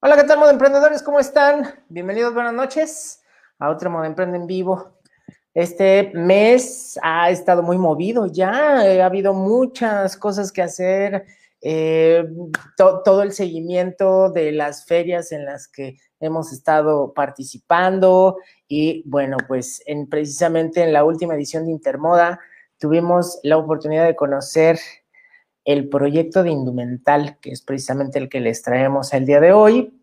Hola, ¿qué tal, Modo Emprendedores? ¿Cómo están? Bienvenidos, buenas noches a otro Modo Emprende en vivo. Este mes ha estado muy movido ya, eh, ha habido muchas cosas que hacer, eh, to todo el seguimiento de las ferias en las que hemos estado participando y bueno, pues en, precisamente en la última edición de Intermoda tuvimos la oportunidad de conocer el proyecto de Indumental, que es precisamente el que les traemos el día de hoy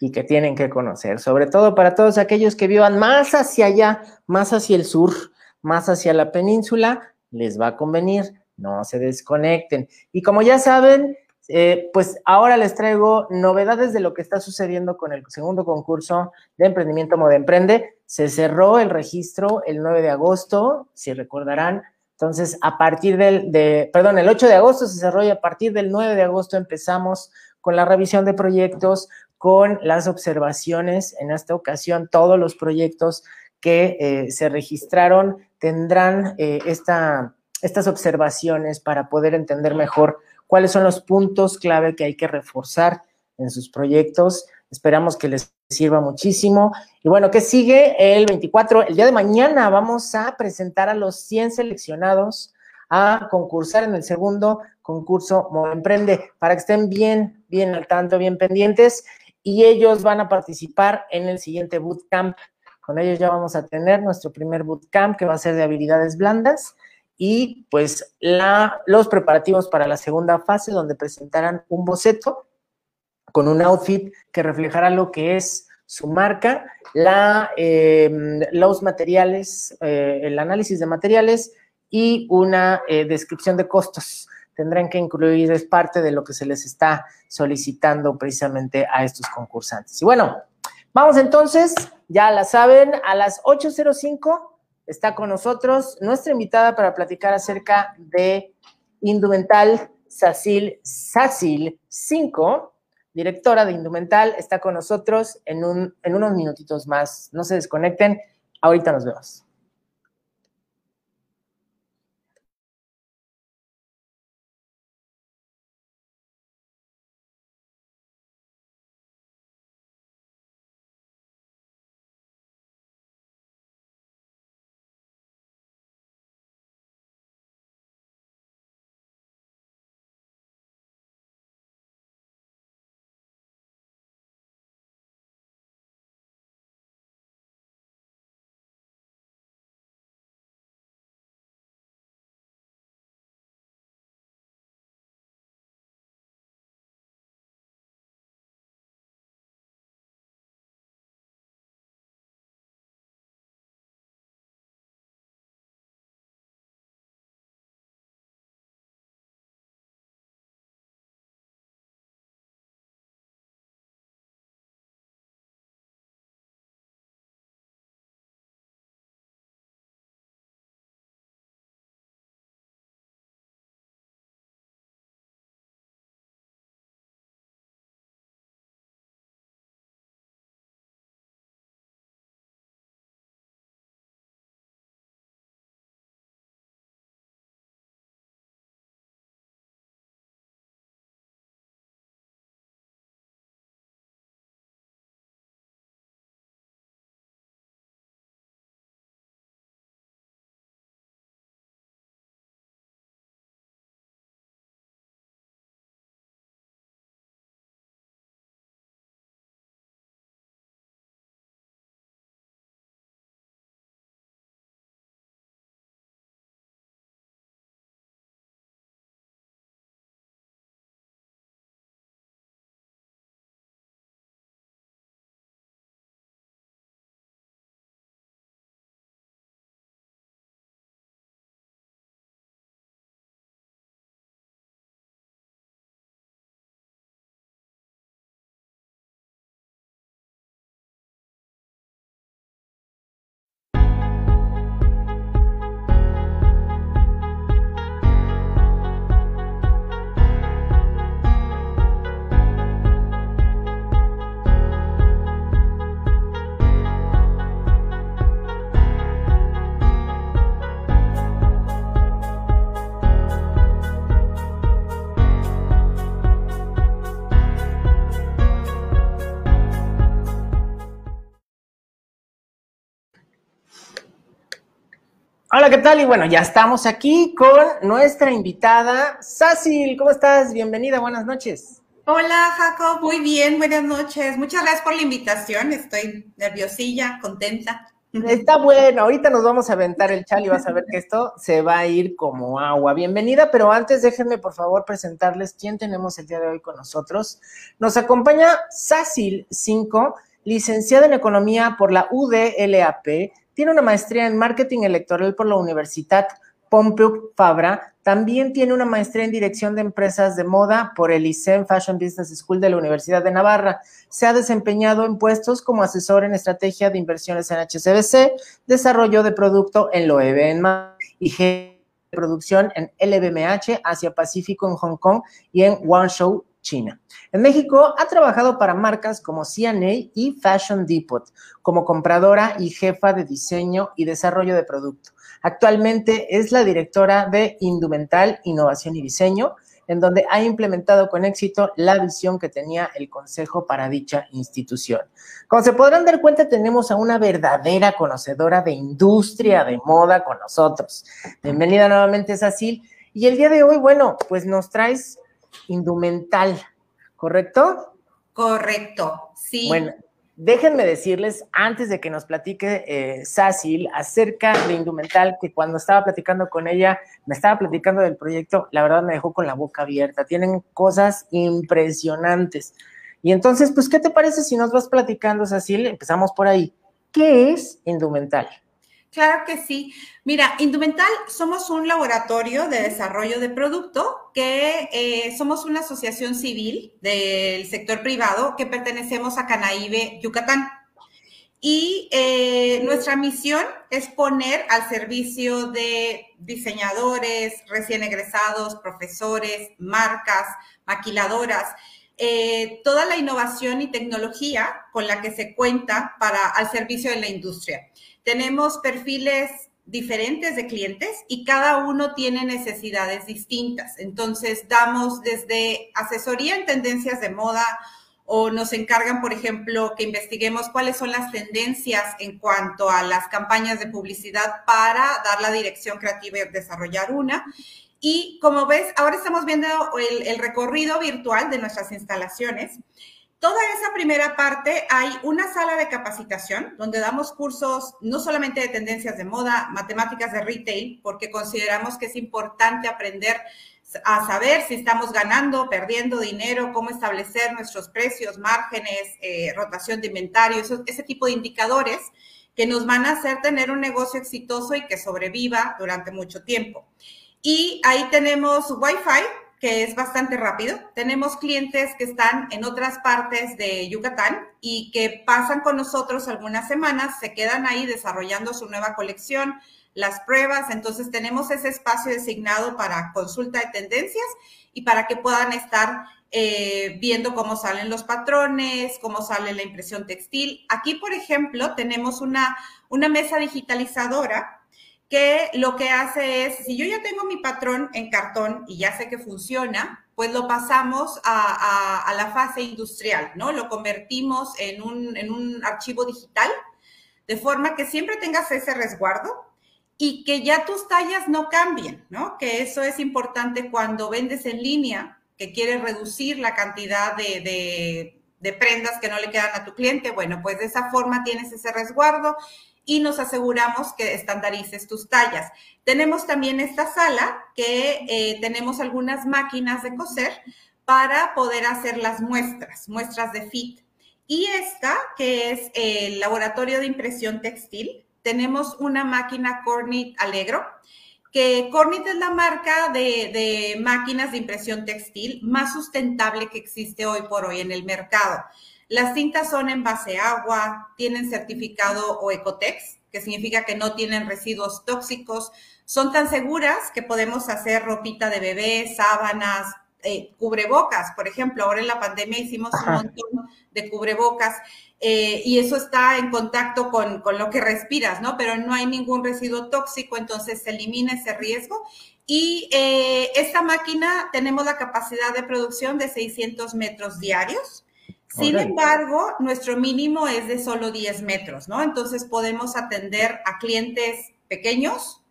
y que tienen que conocer, sobre todo para todos aquellos que vivan más hacia allá, más hacia el sur, más hacia la península, les va a convenir, no se desconecten. Y como ya saben, eh, pues ahora les traigo novedades de lo que está sucediendo con el segundo concurso de emprendimiento Moda Emprende. Se cerró el registro el 9 de agosto, si recordarán, entonces, a partir del, de, perdón, el 8 de agosto se cerró y a partir del 9 de agosto empezamos con la revisión de proyectos, con las observaciones. En esta ocasión, todos los proyectos que eh, se registraron tendrán eh, esta, estas observaciones para poder entender mejor cuáles son los puntos clave que hay que reforzar en sus proyectos. Esperamos que les sirva muchísimo. Y bueno, ¿qué sigue? El 24, el día de mañana vamos a presentar a los 100 seleccionados a concursar en el segundo concurso Emprende, para que estén bien, bien al tanto, bien pendientes. Y ellos van a participar en el siguiente bootcamp. Con ellos ya vamos a tener nuestro primer bootcamp que va a ser de habilidades blandas y pues la, los preparativos para la segunda fase donde presentarán un boceto con un outfit que reflejará lo que es su marca, eh, los materiales, eh, el análisis de materiales y una eh, descripción de costos. Tendrán que incluir, es parte de lo que se les está solicitando precisamente a estos concursantes. Y bueno, vamos entonces, ya la saben, a las 8.05 está con nosotros nuestra invitada para platicar acerca de Indumental Sacil, Sacil 5, directora de Indumental, está con nosotros en, un, en unos minutitos más. No se desconecten, ahorita nos vemos. Hola, ¿qué tal? Y bueno, ya estamos aquí con nuestra invitada, Sácil. ¿Cómo estás? Bienvenida, buenas noches. Hola, Jacob. Muy bien, buenas noches. Muchas gracias por la invitación. Estoy nerviosilla, contenta. Está bueno, ahorita nos vamos a aventar el chal y vas a ver que esto se va a ir como agua. Bienvenida, pero antes déjenme por favor presentarles quién tenemos el día de hoy con nosotros. Nos acompaña Sácil 5, licenciada en Economía por la UDLAP, tiene una maestría en Marketing Electoral por la Universidad Pompeu Fabra. También tiene una maestría en Dirección de Empresas de Moda por el ICEM Fashion Business School de la Universidad de Navarra. Se ha desempeñado en puestos como asesor en estrategia de inversiones en HCBC, desarrollo de producto en Loewe en y de producción en LVMH, Asia Pacífico en Hong Kong y en Guangzhou, China. En México ha trabajado para marcas como CNA y Fashion Depot, como compradora y jefa de diseño y desarrollo de producto. Actualmente es la directora de Indumental, Innovación y Diseño, en donde ha implementado con éxito la visión que tenía el Consejo para dicha institución. Como se podrán dar cuenta, tenemos a una verdadera conocedora de industria de moda con nosotros. Bienvenida nuevamente, Sacil. Y el día de hoy, bueno, pues nos traes Indumental, ¿correcto? Correcto, sí. Bueno, Déjenme decirles, antes de que nos platique eh, Sácil acerca de Indumental, que cuando estaba platicando con ella, me estaba platicando del proyecto, la verdad me dejó con la boca abierta. Tienen cosas impresionantes. Y entonces, pues, ¿qué te parece si nos vas platicando, Sácil? Empezamos por ahí. ¿Qué es Indumental? Claro que sí. Mira, Indumental somos un laboratorio de desarrollo de producto que eh, somos una asociación civil del sector privado que pertenecemos a Canaíbe, Yucatán. Y eh, nuestra misión es poner al servicio de diseñadores, recién egresados, profesores, marcas, maquiladoras, eh, toda la innovación y tecnología con la que se cuenta para al servicio de la industria. Tenemos perfiles diferentes de clientes y cada uno tiene necesidades distintas. Entonces, damos desde asesoría en tendencias de moda o nos encargan, por ejemplo, que investiguemos cuáles son las tendencias en cuanto a las campañas de publicidad para dar la dirección creativa y desarrollar una. Y como ves, ahora estamos viendo el, el recorrido virtual de nuestras instalaciones Toda esa primera parte hay una sala de capacitación donde damos cursos no solamente de tendencias de moda, matemáticas de retail, porque consideramos que es importante aprender a saber si estamos ganando, perdiendo dinero, cómo establecer nuestros precios, márgenes, eh, rotación de inventario, ese tipo de indicadores que nos van a hacer tener un negocio exitoso y que sobreviva durante mucho tiempo. Y ahí tenemos Wi-Fi, que es bastante rápido. Tenemos clientes que están en otras partes de Yucatán y que pasan con nosotros algunas semanas, se quedan ahí desarrollando su nueva colección, las pruebas, entonces tenemos ese espacio designado para consulta de tendencias y para que puedan estar eh, viendo cómo salen los patrones, cómo sale la impresión textil. Aquí, por ejemplo, tenemos una, una mesa digitalizadora que lo que hace es, si yo ya tengo mi patrón en cartón y ya sé que funciona, pues lo pasamos a, la fase industrial, ¿no? Lo convertimos en un, en un archivo digital, de forma que siempre tengas ese resguardo y que ya tus tallas no cambien, ¿no? Que eso es importante cuando vendes en línea, que quieres reducir la cantidad de, de, de prendas que no le quedan a tu cliente. Bueno, pues de esa forma tienes ese resguardo y nos aseguramos que estandarices tus tallas. Tenemos también esta sala que eh, tenemos algunas máquinas de coser para poder hacer las muestras, muestras de fit. Y esta, que es el laboratorio de impresión textil, tenemos una máquina Cornit Allegro, que Cornit es la marca de, de máquinas de impresión textil más sustentable que existe hoy por hoy en el mercado. Las cintas son en base agua, tienen certificado o Ecotex, que significa que no tienen residuos tóxicos. Son tan seguras que podemos hacer ropita de bebé, sábanas, eh, cubrebocas. Por ejemplo, ahora en la pandemia hicimos un montón de cubrebocas eh, y eso está en contacto con, lo que respiras, ¿no? Pero no hay ningún residuo tóxico, entonces se elimina ese riesgo. Y eh, esta máquina tenemos la capacidad de producción de 600 metros diarios. Sin embargo, nuestro mínimo es de solo 10 metros, ¿no? Entonces podemos atender a clientes pequeños,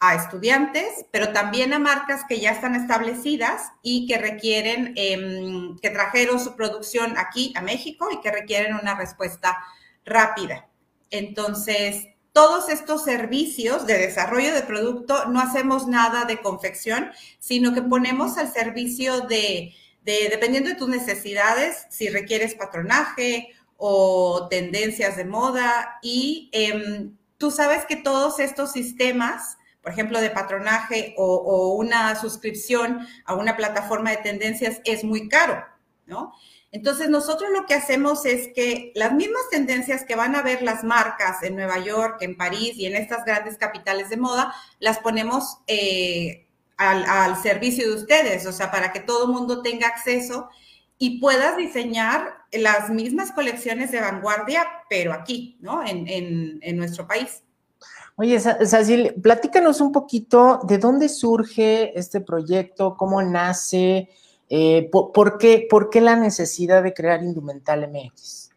a estudiantes, pero también a marcas que ya están establecidas y que requieren, em, que trajeron su producción aquí a México y que requieren una respuesta rápida. Entonces, todos estos servicios de desarrollo de producto no hacemos nada de confección, sino que ponemos al servicio de, dependiendo de tus necesidades, si requieres patronaje o tendencias de moda y em, tú sabes que todos estos sistemas por ejemplo, de patronaje o, una suscripción a una plataforma de tendencias es muy caro, ¿no? Entonces, nosotros lo que hacemos es que las mismas tendencias que van a ver las marcas en Nueva York, en París y en estas grandes capitales de moda, las ponemos eh, al, servicio de ustedes, o sea, para que todo mundo tenga acceso y puedas diseñar las mismas colecciones de vanguardia, pero aquí, ¿no? en nuestro país. Oye, Sacil, platícanos un poquito de dónde surge este proyecto, cómo nace, eh, por, qué, por, qué, la necesidad de crear Indumental MX.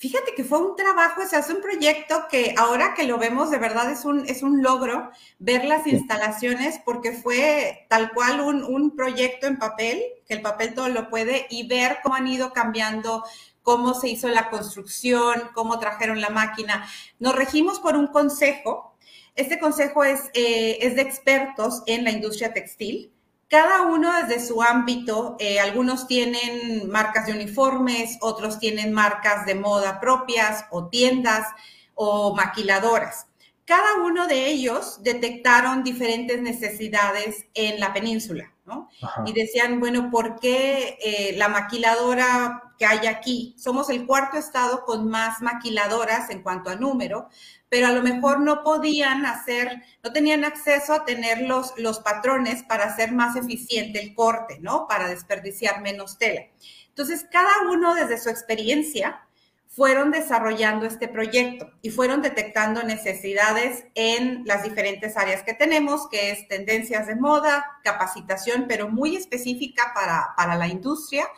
Fíjate que fue un trabajo, o sea, es un proyecto que ahora que lo vemos de verdad es un, es un logro ver las instalaciones porque fue tal cual un, un proyecto en papel, que el papel todo lo puede, y ver cómo han ido cambiando cómo se hizo la construcción, cómo trajeron la máquina. Nos regimos por un consejo este consejo es, eh, es de expertos en la industria textil. Cada uno desde su ámbito, eh, algunos tienen marcas de uniformes, otros tienen marcas de moda propias o tiendas o maquiladoras. Cada uno de ellos detectaron diferentes necesidades en la península, ¿no? Y decían, bueno, ¿por qué eh, la maquiladora que hay aquí? Somos el cuarto estado con más maquiladoras en cuanto a número, pero a lo mejor no podían hacer, no tenían acceso a tener los, los patrones para hacer más eficiente el corte, ¿no? Para desperdiciar menos tela. Entonces, cada uno desde su experiencia fueron desarrollando este proyecto y fueron detectando necesidades en las diferentes áreas que tenemos, que es tendencias de moda, capacitación, pero muy específica para, para la industria,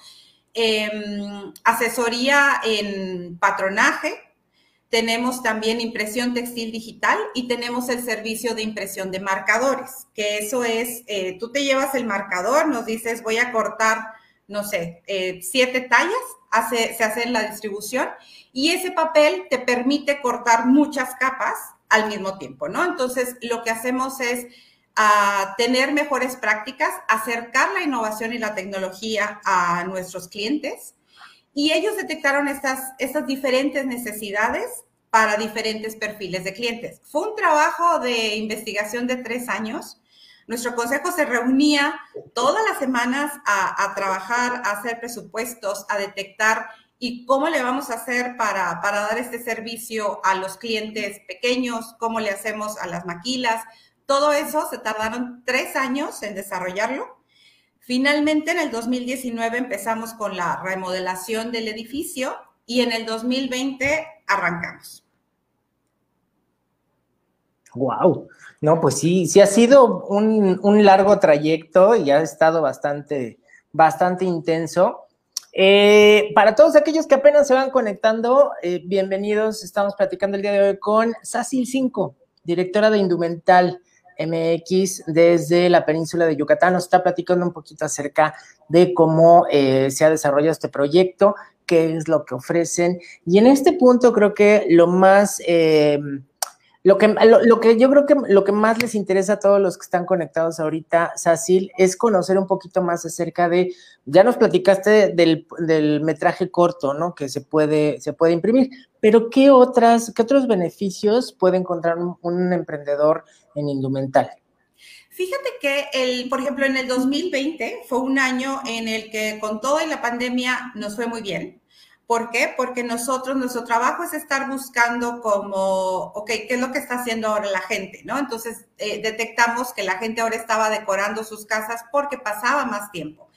em, asesoría en patronaje, tenemos también impresión textil digital y tenemos el servicio de impresión de marcadores, que eso es, eh, tú te llevas el marcador, nos dices, voy a cortar, no sé, eh, siete tallas, hace, se hace la distribución y ese papel te permite cortar muchas capas al mismo tiempo, ¿no? Entonces, lo que hacemos es ah, tener mejores prácticas, acercar la innovación y la tecnología a nuestros clientes y ellos detectaron estas, diferentes necesidades para diferentes perfiles de clientes. Fue un trabajo de investigación de tres años. Nuestro consejo se reunía todas las semanas a, trabajar, a hacer presupuestos, a detectar y cómo le vamos a hacer para, para, dar este servicio a los clientes pequeños, cómo le hacemos a las maquilas. Todo eso se tardaron tres años en desarrollarlo Finalmente, en el 2019 empezamos con la remodelación del edificio y en el 2020 arrancamos. Wow, no, pues sí, sí ha sido un, largo trayecto y ha estado bastante, bastante intenso. Eh, para todos aquellos que apenas se van conectando, eh, bienvenidos. Estamos platicando el día de hoy con Sacil 5, directora de Indumental. MX desde la península de Yucatán. Nos está platicando un poquito acerca de cómo eh, se ha desarrollado este proyecto, qué es lo que ofrecen. Y en este punto creo que lo más... Eh, lo que, lo, que yo creo que lo que más les interesa a todos los que están conectados ahorita, Sacil, es conocer un poquito más acerca de, ya nos platicaste del, metraje corto, ¿no? Que se puede, se puede imprimir, pero ¿qué, otras, qué otros beneficios puede encontrar un, emprendedor en Indumental? Fíjate que, el, por ejemplo, en el 2020 fue un año en el que con toda la pandemia nos fue muy bien. ¿Por qué? Porque nosotros, nuestro trabajo es estar buscando como, ¿qué es lo que está haciendo ahora la gente? ¿No? Entonces, eh, detectamos que la gente ahora estaba decorando sus casas porque pasaba más tiempo.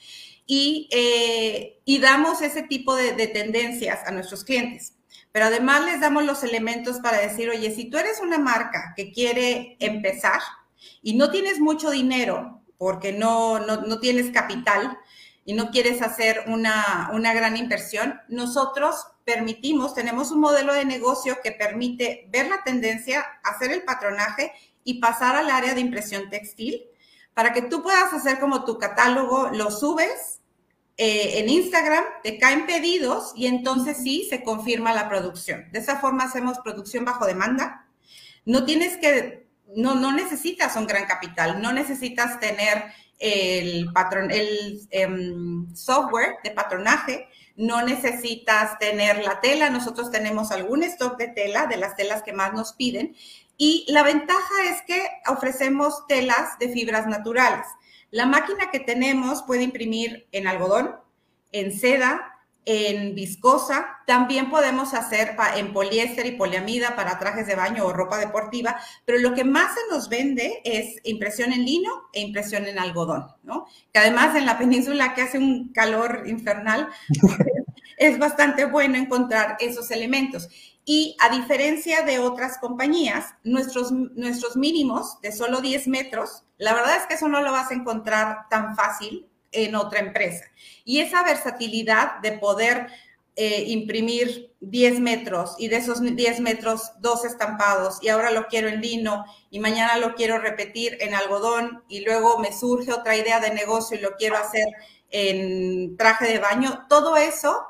Y, eh, y damos ese tipo de, de tendencias a nuestros clientes. Pero además les damos los elementos para decir, oye, si tú eres una marca que quiere empezar y no tienes mucho dinero porque no, no, no tienes capital, y no quieres hacer una, gran inversión, nosotros permitimos, tenemos un modelo de negocio que permite ver la tendencia, hacer el patronaje y pasar al área de impresión textil para que tú puedas hacer como tu catálogo, lo subes eh, en Instagram, te caen pedidos y entonces sí se confirma la producción. De esa forma hacemos producción bajo demanda. No tienes que, no, no necesitas un gran capital, no necesitas tener el, em, software de patronaje, no necesitas tener la tela, nosotros tenemos algún stock de tela, de las telas que más nos piden, y la ventaja es que ofrecemos telas de fibras naturales. La máquina que tenemos puede imprimir en algodón, en seda, en viscosa. También podemos hacer en poliéster y poliamida para trajes de baño o ropa deportiva, pero lo que más se nos vende es impresión en lino e impresión en algodón, ¿no? Que además en la península que hace un calor infernal, es bastante bueno encontrar esos elementos. Y a diferencia de otras compañías, nuestros, nuestros mínimos de solo 10 metros, la verdad es que eso no lo vas a encontrar tan fácil en otra empresa. Y esa versatilidad de poder eh, imprimir 10 metros y de esos 10 metros dos estampados y ahora lo quiero en lino y mañana lo quiero repetir en algodón y luego me surge otra idea de negocio y lo quiero hacer en traje de baño, todo eso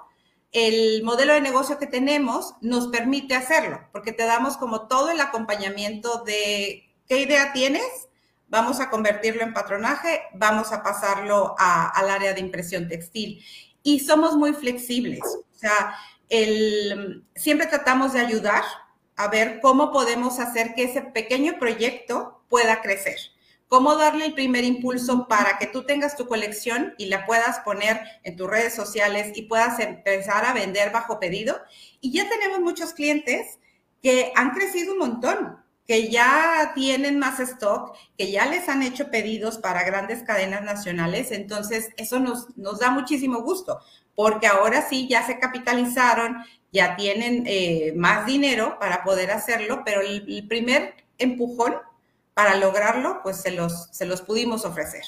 el modelo de negocio que tenemos nos permite hacerlo, porque te damos como todo el acompañamiento de qué idea tienes, vamos a convertirlo en patronaje, vamos a pasarlo al área de impresión textil. Y somos muy flexibles, o sea, siempre tratamos de ayudar a ver cómo podemos hacer que ese pequeño proyecto pueda crecer cómo darle el primer impulso para que tú tengas tu colección y la puedas poner en tus redes sociales y puedas empezar a vender bajo pedido. Y ya tenemos muchos clientes que han crecido un montón, que ya tienen más stock, que ya les han hecho pedidos para grandes cadenas nacionales. Entonces, eso nos, nos da muchísimo gusto, porque ahora sí ya se capitalizaron, ya tienen eh, más dinero para poder hacerlo, pero el primer empujón para lograrlo, pues se los, se los pudimos ofrecer.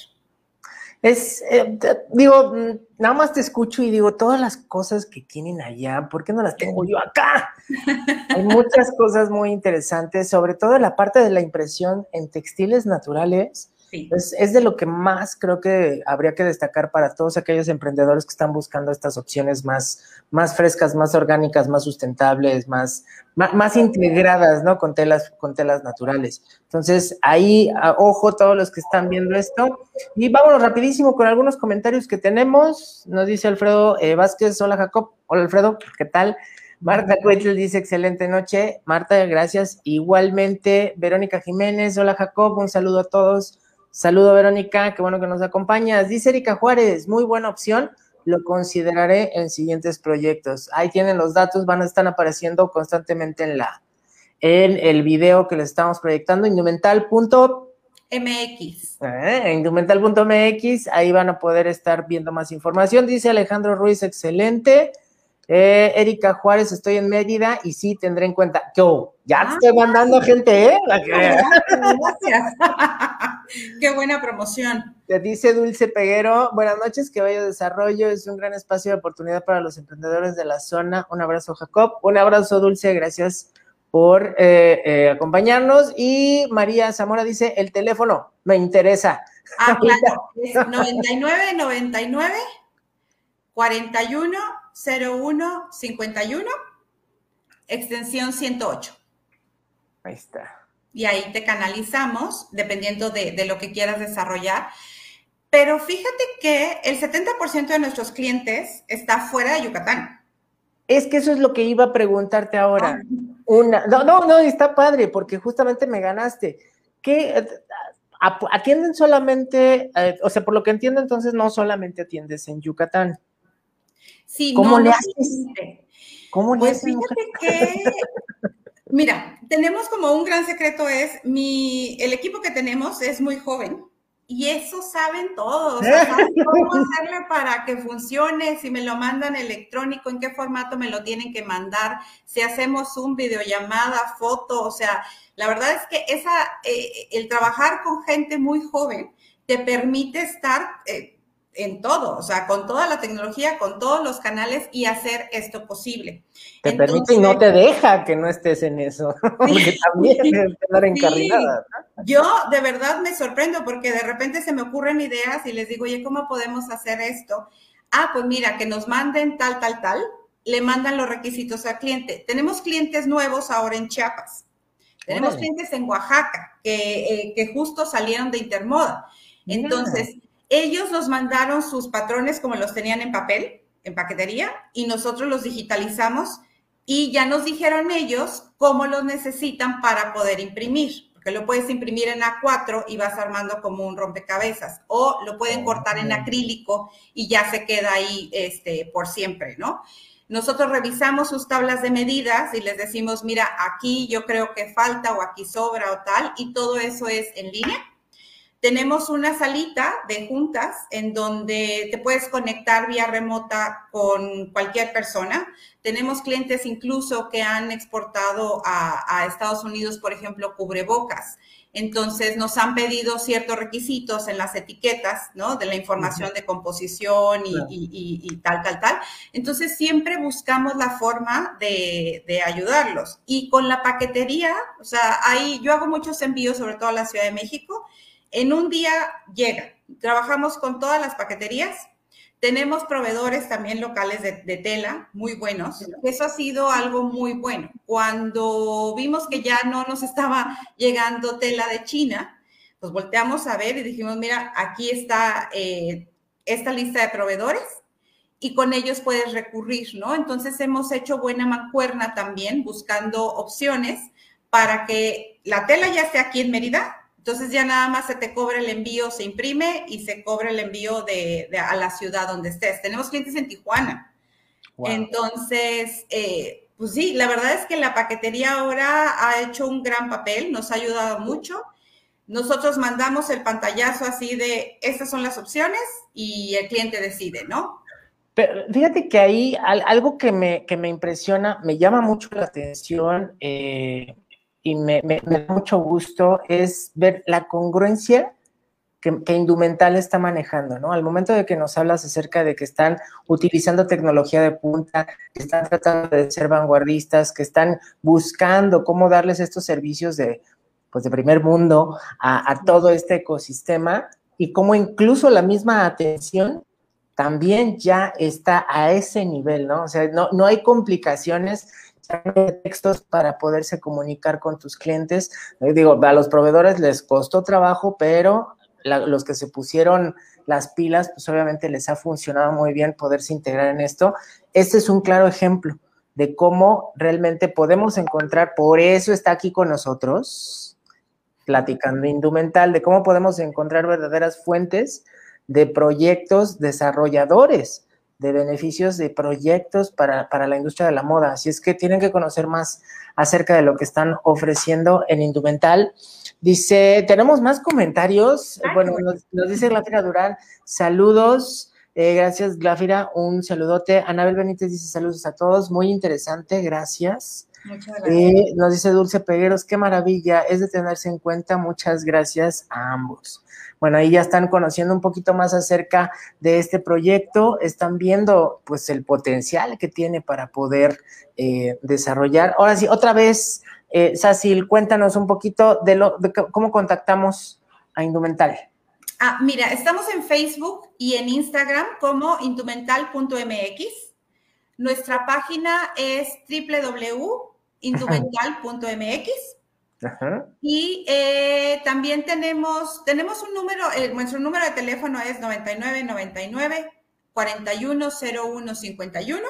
Es, eh, digo, mm, nada más te escucho y digo, todas las cosas que tienen allá, ¿por qué no las tengo yo acá? Hay muchas cosas muy interesantes, sobre todo la parte de la impresión en textiles naturales. Es, de lo que más creo que habría que destacar para todos aquellos emprendedores que están buscando estas opciones más, más frescas, más orgánicas, más sustentables, más, más, integradas, ¿no? Con telas, con telas naturales. Entonces, ahí, ojo todos los que están viendo esto. Y vámonos rapidísimo con algunos comentarios que tenemos. Nos dice Alfredo eh, Vázquez, hola Jacob. Hola Alfredo, ¿qué tal? Marta Cuetl dice excelente noche. Marta, gracias. Igualmente, Verónica Jiménez, hola Jacob, un saludo a todos. Saludo, Verónica, qué bueno que nos acompañas. Dice Erika Juárez, muy buena opción, lo consideraré en siguientes proyectos. Ahí tienen los datos, van a estar apareciendo constantemente en la en el video que les estamos proyectando, indumental.mx. Eh, indumental.mx, ahí van a poder estar viendo más información. Dice Alejandro Ruiz, excelente. Eh, Erika Juárez, estoy en Mérida y sí tendré en cuenta. Yo, ya te estoy mandando gente, ¿eh? Gracias. Qué buena promoción. Te dice Dulce Peguero, buenas noches, que vaya desarrollo, es un gran espacio de oportunidad para los emprendedores de la zona. Un abrazo, Jacob. Un abrazo, Dulce, gracias por eh, eh, acompañarnos. Y María Zamora dice, el teléfono, me interesa. Ah, claro, es 99 99 41 0151, extensión 108. Ahí está. Y ahí te canalizamos, dependiendo de, lo que quieras desarrollar. Pero fíjate que el 70% de nuestros clientes está fuera de Yucatán. Es que eso es lo que iba a preguntarte ahora. Ah. Una, no, no, no, está padre, porque justamente me ganaste. ¿Qué atienden solamente, eh, o sea, por lo que entiendo, entonces no solamente atiendes en Yucatán. Sí, ¿Cómo le haces? ¿Cómo le pues fíjate que, mira, tenemos como un gran secreto es, mi, el equipo que tenemos es muy joven y eso saben todos, saben cómo hacerle para que funcione, si me lo mandan electrónico, en qué formato me lo tienen que mandar, si hacemos un videollamada, foto, o sea, la verdad es que esa, eh, el trabajar con gente muy joven te permite estar... Eh, en todo, o sea, con toda la tecnología, con todos los canales y hacer esto posible. Te permite y no te deja que no estés en eso, porque también debes quedar encarrilada. Yo de verdad me sorprendo porque de repente se me ocurren ideas y les digo, oye, ¿cómo podemos hacer esto? Ah, pues mira, que nos manden tal, tal, tal, le mandan los requisitos al cliente. Tenemos clientes nuevos ahora en Chiapas. Tenemos clientes en Oaxaca que, eh, que justo salieron de Intermoda. Entonces, ellos nos mandaron sus patrones como los tenían en papel, en paquetería, y nosotros los digitalizamos y ya nos dijeron ellos cómo los necesitan para poder imprimir, porque lo puedes imprimir en A4 y vas armando como un rompecabezas, o lo pueden cortar en acrílico y ya se queda ahí este, por siempre, ¿no? Nosotros revisamos sus tablas de medidas y les decimos, mira, aquí yo creo que falta o aquí sobra o tal, y todo eso es en línea tenemos una salita de juntas en donde te puedes conectar vía remota con cualquier persona. Tenemos clientes incluso que han exportado a, Estados Unidos, por ejemplo, cubrebocas. Entonces nos han pedido ciertos requisitos en las etiquetas, ¿no? De la información de composición y, tal, tal, tal. Entonces siempre buscamos la forma de, de, ayudarlos. Y con la paquetería, o sea, ahí yo hago muchos envíos, sobre todo a la Ciudad de México, en un día llega. Trabajamos con todas las paqueterías. Tenemos proveedores también locales de, tela muy buenos. Eso ha sido algo muy bueno. Cuando vimos que ya no nos estaba llegando tela de China, pues volteamos a ver y dijimos, mira, aquí está eh, esta lista de proveedores y con ellos puedes recurrir, ¿no? Entonces hemos hecho buena mancuerna también buscando opciones para que la tela ya esté aquí en Mérida, entonces ya nada más se te cobra el envío, se imprime y se cobra el envío de, a la ciudad donde estés. Tenemos clientes en Tijuana. Entonces, eh, pues sí, la verdad es que la paquetería ahora ha hecho un gran papel, nos ha ayudado mucho. Nosotros mandamos el pantallazo así de, estas son las opciones y el cliente decide, ¿no? Pero fíjate que ahí algo que me, que me impresiona, me llama mucho la atención, eh, y me, da mucho gusto es ver la congruencia que, que, Indumental está manejando, ¿no? Al momento de que nos hablas acerca de que están utilizando tecnología de punta, que están tratando de ser vanguardistas, que están buscando cómo darles estos servicios de, pues de primer mundo a, a todo este ecosistema y cómo incluso la misma atención también ya está a ese nivel, ¿no? O sea, no, no hay complicaciones textos para poderse comunicar con tus clientes. Eh, digo, a los proveedores les costó trabajo, pero los que se pusieron las pilas, pues obviamente les ha funcionado muy bien poderse integrar en esto. Este es un claro ejemplo de cómo realmente podemos encontrar, por eso está aquí con nosotros, platicando Indumental, de cómo podemos encontrar verdaderas fuentes de proyectos desarrolladores de beneficios de proyectos para, la industria de la moda. Así es que tienen que conocer más acerca de lo que están ofreciendo en Indumental. Dice, tenemos más comentarios. bueno, nos, dice Glafira Durán, saludos. Eh, gracias, Glafira. Un saludote. Anabel Benítez dice saludos a todos. Muy interesante, gracias. Muchas gracias. Eh, nos dice Dulce Pegueros, qué maravilla, es de tenerse en cuenta. Muchas gracias a ambos. Bueno, ahí ya están conociendo un poquito más acerca de este proyecto, están viendo pues el potencial que tiene para poder eh, desarrollar. Ahora sí, otra vez, eh, Sacil, cuéntanos un poquito de, lo, de cómo contactamos a Indumental. Ah, mira, estamos en Facebook y en Instagram como indumental.mx. Nuestra página es www.indumental.mx. Y eh, también tenemos, tenemos un número, eh, nuestro número de teléfono es 9999 410151,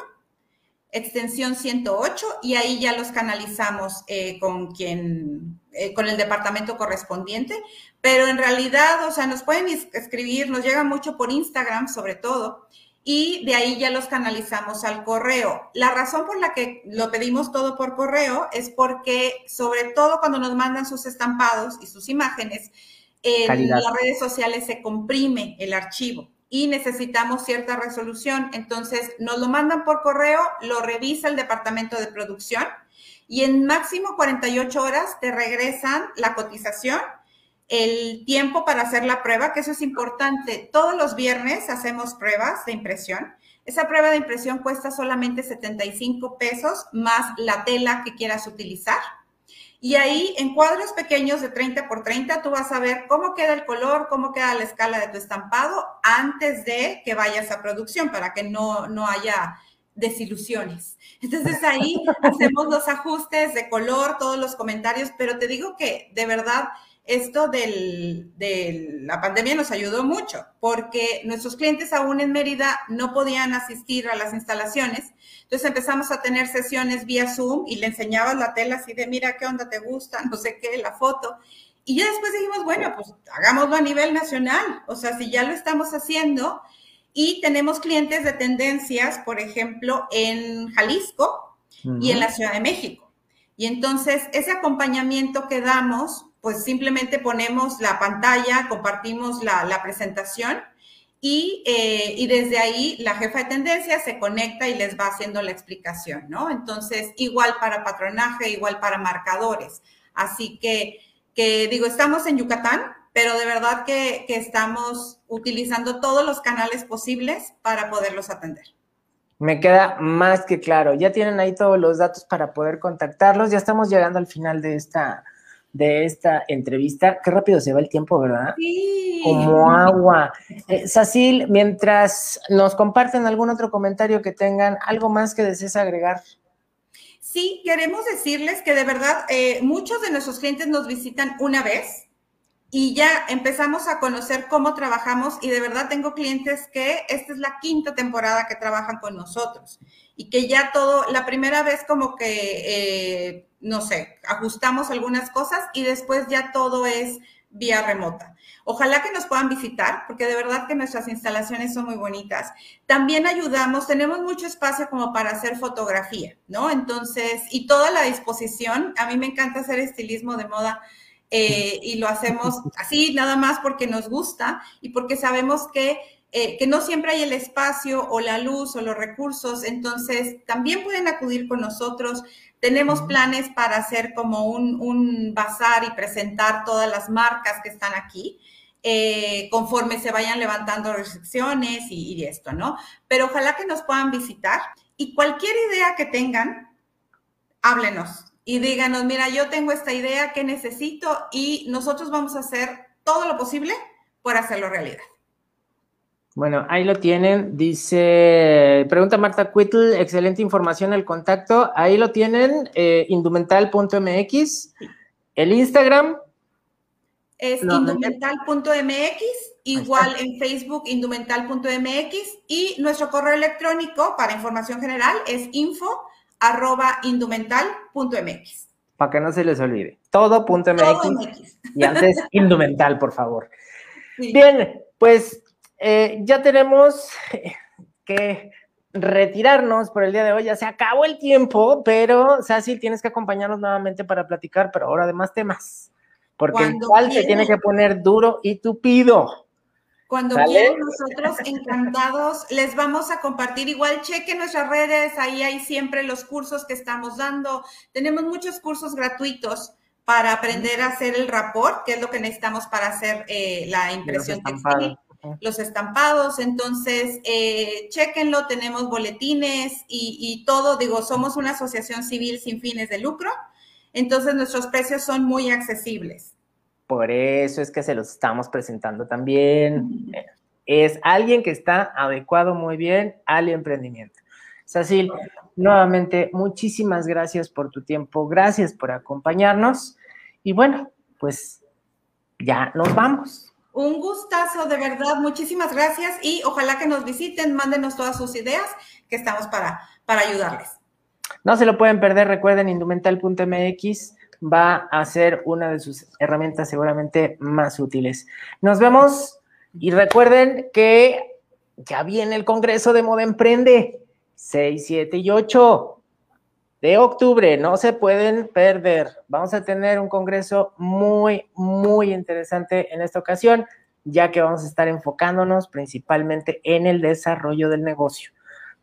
extensión 108, y ahí ya los canalizamos eh, con quien, con el departamento correspondiente. Pero en realidad, o sea, nos pueden escribir, nos llega mucho por Instagram sobre todo y de ahí ya los canalizamos al correo. La razón por la que lo pedimos todo por correo es porque, sobre todo cuando nos mandan sus estampados y sus imágenes, en las redes sociales se comprime el archivo y necesitamos cierta resolución. Entonces, nos lo mandan por correo, lo revisa el departamento de producción y en máximo 48 horas te regresan la cotización el tiempo para hacer la prueba, que eso es importante. Todos los viernes hacemos pruebas de impresión. Esa prueba de impresión cuesta solamente 75 pesos más la tela que quieras utilizar. Y ahí en cuadros pequeños de 30 por 30 tú vas a ver cómo queda el color, cómo queda la escala de tu estampado antes de que vayas a producción para que no, no haya desilusiones. Entonces ahí hacemos los ajustes de color, todos los comentarios, pero te digo que de verdad esto de la pandemia nos ayudó mucho porque nuestros clientes aún en Mérida no podían asistir a las instalaciones. Entonces empezamos a tener sesiones vía Zoom y le enseñabas la tela así de, mira qué onda te gusta, no sé qué, la foto. Y ya después dijimos, bueno, pues hagámoslo a nivel nacional. O sea, si ya lo estamos haciendo y tenemos clientes de tendencias, por ejemplo, en Jalisco y en la Ciudad de México. Y entonces ese acompañamiento que damos pues simplemente ponemos la pantalla, compartimos la, presentación y, eh, y, desde ahí la jefa de tendencia se conecta y les va haciendo la explicación, ¿no? Entonces, igual para patronaje, igual para marcadores. Así que, que digo, estamos en Yucatán, pero de verdad que, que estamos utilizando todos los canales posibles para poderlos atender. Me queda más que claro. Ya tienen ahí todos los datos para poder contactarlos. Ya estamos llegando al final de esta de esta entrevista. Qué rápido se va el tiempo, ¿verdad? Sí. Como agua. Eh, Sacil, mientras nos comparten algún otro comentario que tengan, ¿algo más que desees agregar? Sí, queremos decirles que de verdad eh, muchos de nuestros clientes nos visitan una vez y ya empezamos a conocer cómo trabajamos y de verdad tengo clientes que esta es la quinta temporada que trabajan con nosotros y que ya todo, la primera vez como que, eh, no sé, ajustamos algunas cosas y después ya todo es vía remota. Ojalá que nos puedan visitar, porque de verdad que nuestras instalaciones son muy bonitas. También ayudamos, tenemos mucho espacio como para hacer fotografía, ¿no? Entonces, y toda la disposición, a mí me encanta hacer estilismo de moda eh, y lo hacemos así, nada más porque nos gusta y porque sabemos que, eh, que no siempre hay el espacio o la luz o los recursos, entonces también pueden acudir con nosotros. Tenemos planes para hacer como un, un bazar y presentar todas las marcas que están aquí. Eh, conforme se vayan levantando restricciones y, y esto, ¿no? Pero ojalá que nos puedan visitar y cualquier idea que tengan, háblenos y díganos, mira, yo tengo esta idea que necesito y nosotros vamos a hacer todo lo posible por hacerlo realidad. Bueno, ahí lo tienen. Dice, pregunta Marta Quittle, excelente información, el contacto. Ahí lo tienen, eh, indumental.mx. El Instagram. Es indumental.mx, igual en Facebook, indumental.mx. Y nuestro correo electrónico para información general es info arroba indumental.mx. Para que no se les olvide. Todo.mx. MX. Y antes indumental, por favor. Bien, pues eh, ya tenemos que retirarnos por el día de hoy. Ya se acabó el tiempo, pero Sassy, tienes que acompañarnos nuevamente para platicar, pero ahora de más temas. Porque el cual se tiene que poner duro y tupido. Cuando quieran nosotros encantados, les vamos a compartir igual, chequen nuestras redes, ahí hay siempre los cursos que estamos dando. Tenemos muchos cursos gratuitos para aprender a hacer el rapport, que es lo que necesitamos para hacer eh, la impresión textil, los estampados. Entonces, eh, chequenlo, tenemos boletines y, y todo. Digo, somos una asociación civil sin fines de lucro, entonces nuestros precios son muy accesibles. Por eso es que se los estamos presentando también. Es alguien que está adecuado muy bien al emprendimiento. Sacil, nuevamente, muchísimas gracias por tu tiempo, gracias por acompañarnos y bueno, pues ya nos vamos. Un gustazo, de verdad, muchísimas gracias y ojalá que nos visiten, mándenos todas sus ideas, que estamos para, para ayudarles. No se lo pueden perder, recuerden indumental.mx va a ser una de sus herramientas seguramente más útiles. Nos vemos y recuerden que ya viene el Congreso de Moda Emprende, 6, 7 y 8 de octubre, no se pueden perder. Vamos a tener un congreso muy, muy interesante en esta ocasión, ya que vamos a estar enfocándonos principalmente en el desarrollo del negocio.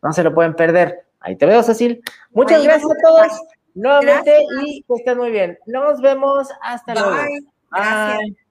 No se lo pueden perder. Ahí te veo, Cecil. Muchas gracias a todos nuevamente y que estén muy bien. Nos vemos hasta luego. Bye.